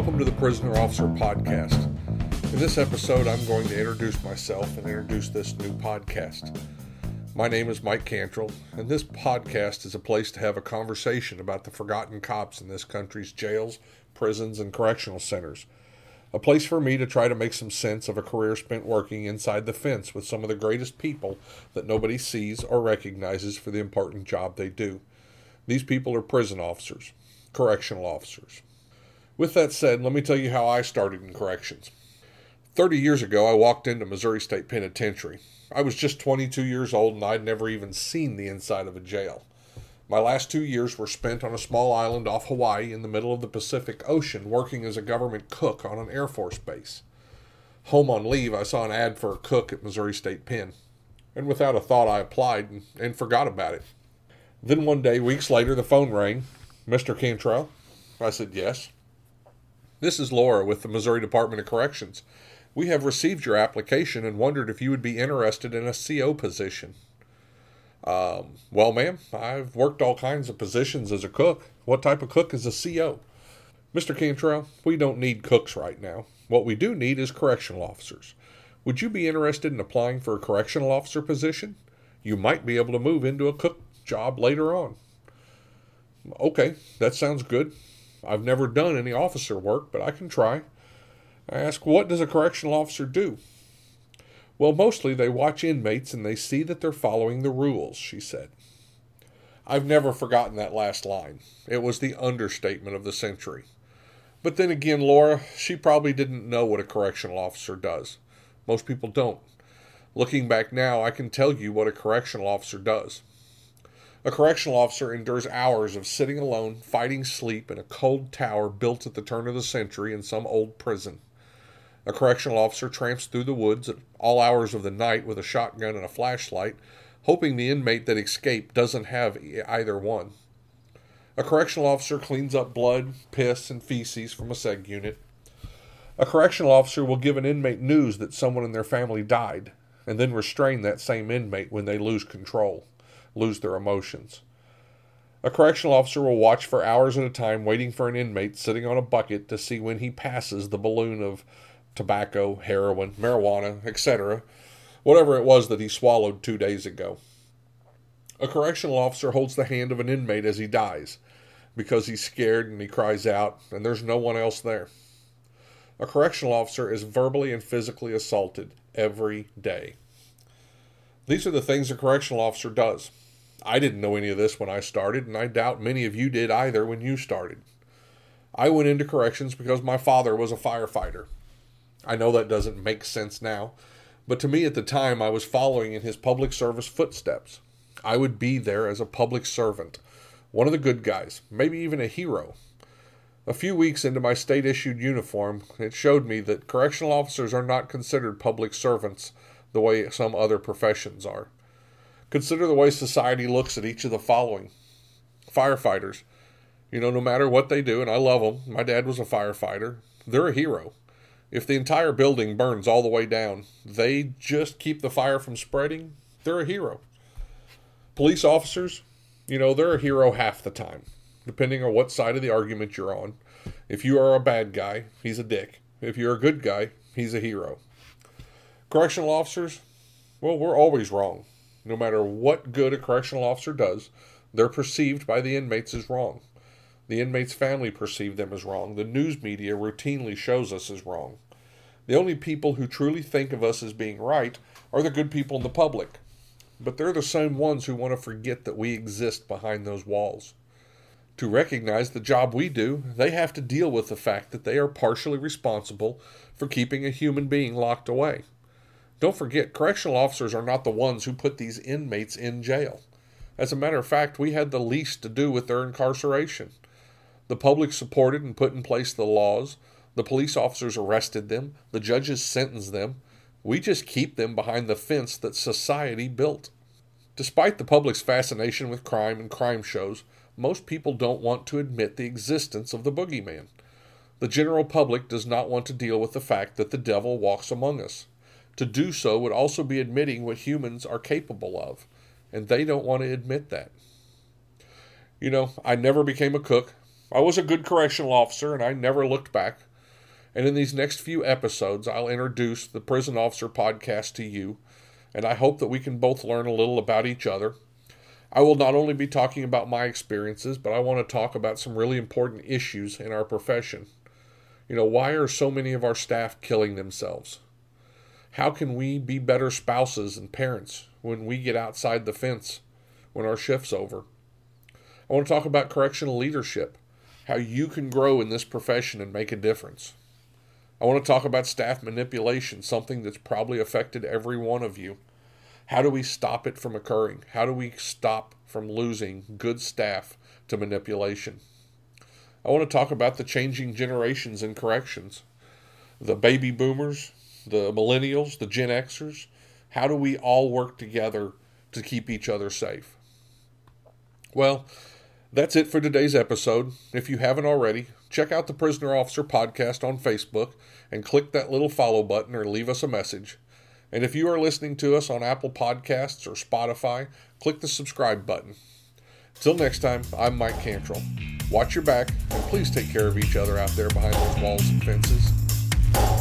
Welcome to the Prison Officer Podcast. In this episode, I'm going to introduce myself and introduce this new podcast. My name is Mike Cantrell, and this podcast is a place to have a conversation about the forgotten cops in this country's jails, prisons, and correctional centers. A place for me to try to make some sense of a career spent working inside the fence with some of the greatest people that nobody sees or recognizes for the important job they do. These people are prison officers, correctional officers. With that said, let me tell you how I started in corrections. 30 years ago, I walked into Missouri State Penitentiary. I was just 22 years old and I'd never even seen the inside of a jail. My last two years were spent on a small island off Hawaii in the middle of the Pacific Ocean working as a government cook on an Air Force base. Home on leave, I saw an ad for a cook at Missouri State Pen, and without a thought, I applied and, and forgot about it. Then one day, weeks later, the phone rang. Mr. Cantrell? I said, Yes. This is Laura with the Missouri Department of Corrections. We have received your application and wondered if you would be interested in a CO position. Um, well, ma'am, I've worked all kinds of positions as a cook. What type of cook is a CO? Mr. Cantrell, we don't need cooks right now. What we do need is correctional officers. Would you be interested in applying for a correctional officer position? You might be able to move into a cook job later on. Okay, that sounds good. I've never done any officer work, but I can try. I ask, what does a correctional officer do? Well, mostly they watch inmates and they see that they're following the rules, she said. I've never forgotten that last line. It was the understatement of the century. But then again, Laura, she probably didn't know what a correctional officer does. Most people don't. Looking back now, I can tell you what a correctional officer does. A correctional officer endures hours of sitting alone, fighting sleep in a cold tower built at the turn of the century in some old prison. A correctional officer tramps through the woods at all hours of the night with a shotgun and a flashlight, hoping the inmate that escaped doesn't have either one. A correctional officer cleans up blood, piss, and feces from a seg unit. A correctional officer will give an inmate news that someone in their family died, and then restrain that same inmate when they lose control lose their emotions. A correctional officer will watch for hours at a time, waiting for an inmate sitting on a bucket to see when he passes the balloon of tobacco, heroin, marijuana, etc., whatever it was that he swallowed two days ago. A correctional officer holds the hand of an inmate as he dies because he's scared and he cries out, and there's no one else there. A correctional officer is verbally and physically assaulted every day. These are the things a correctional officer does. I didn't know any of this when I started, and I doubt many of you did either when you started. I went into corrections because my father was a firefighter. I know that doesn't make sense now, but to me at the time I was following in his public service footsteps. I would be there as a public servant, one of the good guys, maybe even a hero. A few weeks into my state issued uniform, it showed me that correctional officers are not considered public servants the way some other professions are. Consider the way society looks at each of the following firefighters. You know, no matter what they do, and I love them, my dad was a firefighter, they're a hero. If the entire building burns all the way down, they just keep the fire from spreading, they're a hero. Police officers, you know, they're a hero half the time, depending on what side of the argument you're on. If you are a bad guy, he's a dick. If you're a good guy, he's a hero. Correctional officers, well, we're always wrong. No matter what good a correctional officer does, they're perceived by the inmates as wrong. The inmates' family perceive them as wrong. The news media routinely shows us as wrong. The only people who truly think of us as being right are the good people in the public. But they're the same ones who want to forget that we exist behind those walls. To recognize the job we do, they have to deal with the fact that they are partially responsible for keeping a human being locked away. Don't forget, correctional officers are not the ones who put these inmates in jail. As a matter of fact, we had the least to do with their incarceration. The public supported and put in place the laws. The police officers arrested them. The judges sentenced them. We just keep them behind the fence that society built. Despite the public's fascination with crime and crime shows, most people don't want to admit the existence of the boogeyman. The general public does not want to deal with the fact that the devil walks among us. To do so would also be admitting what humans are capable of, and they don't want to admit that. You know, I never became a cook. I was a good correctional officer, and I never looked back. And in these next few episodes, I'll introduce the Prison Officer podcast to you, and I hope that we can both learn a little about each other. I will not only be talking about my experiences, but I want to talk about some really important issues in our profession. You know, why are so many of our staff killing themselves? How can we be better spouses and parents when we get outside the fence when our shift's over? I want to talk about correctional leadership, how you can grow in this profession and make a difference. I want to talk about staff manipulation, something that's probably affected every one of you. How do we stop it from occurring? How do we stop from losing good staff to manipulation? I want to talk about the changing generations in corrections the baby boomers, the millennials, the Gen Xers. How do we all work together to keep each other safe? Well, that's it for today's episode. If you haven't already, check out the Prison Officer podcast on Facebook and click that little follow button or leave us a message. And if you are listening to us on Apple Podcasts or Spotify, click the subscribe button. Till next time, I'm Mike Cantrell. Watch your back and please take care of each other out there behind those walls and fences.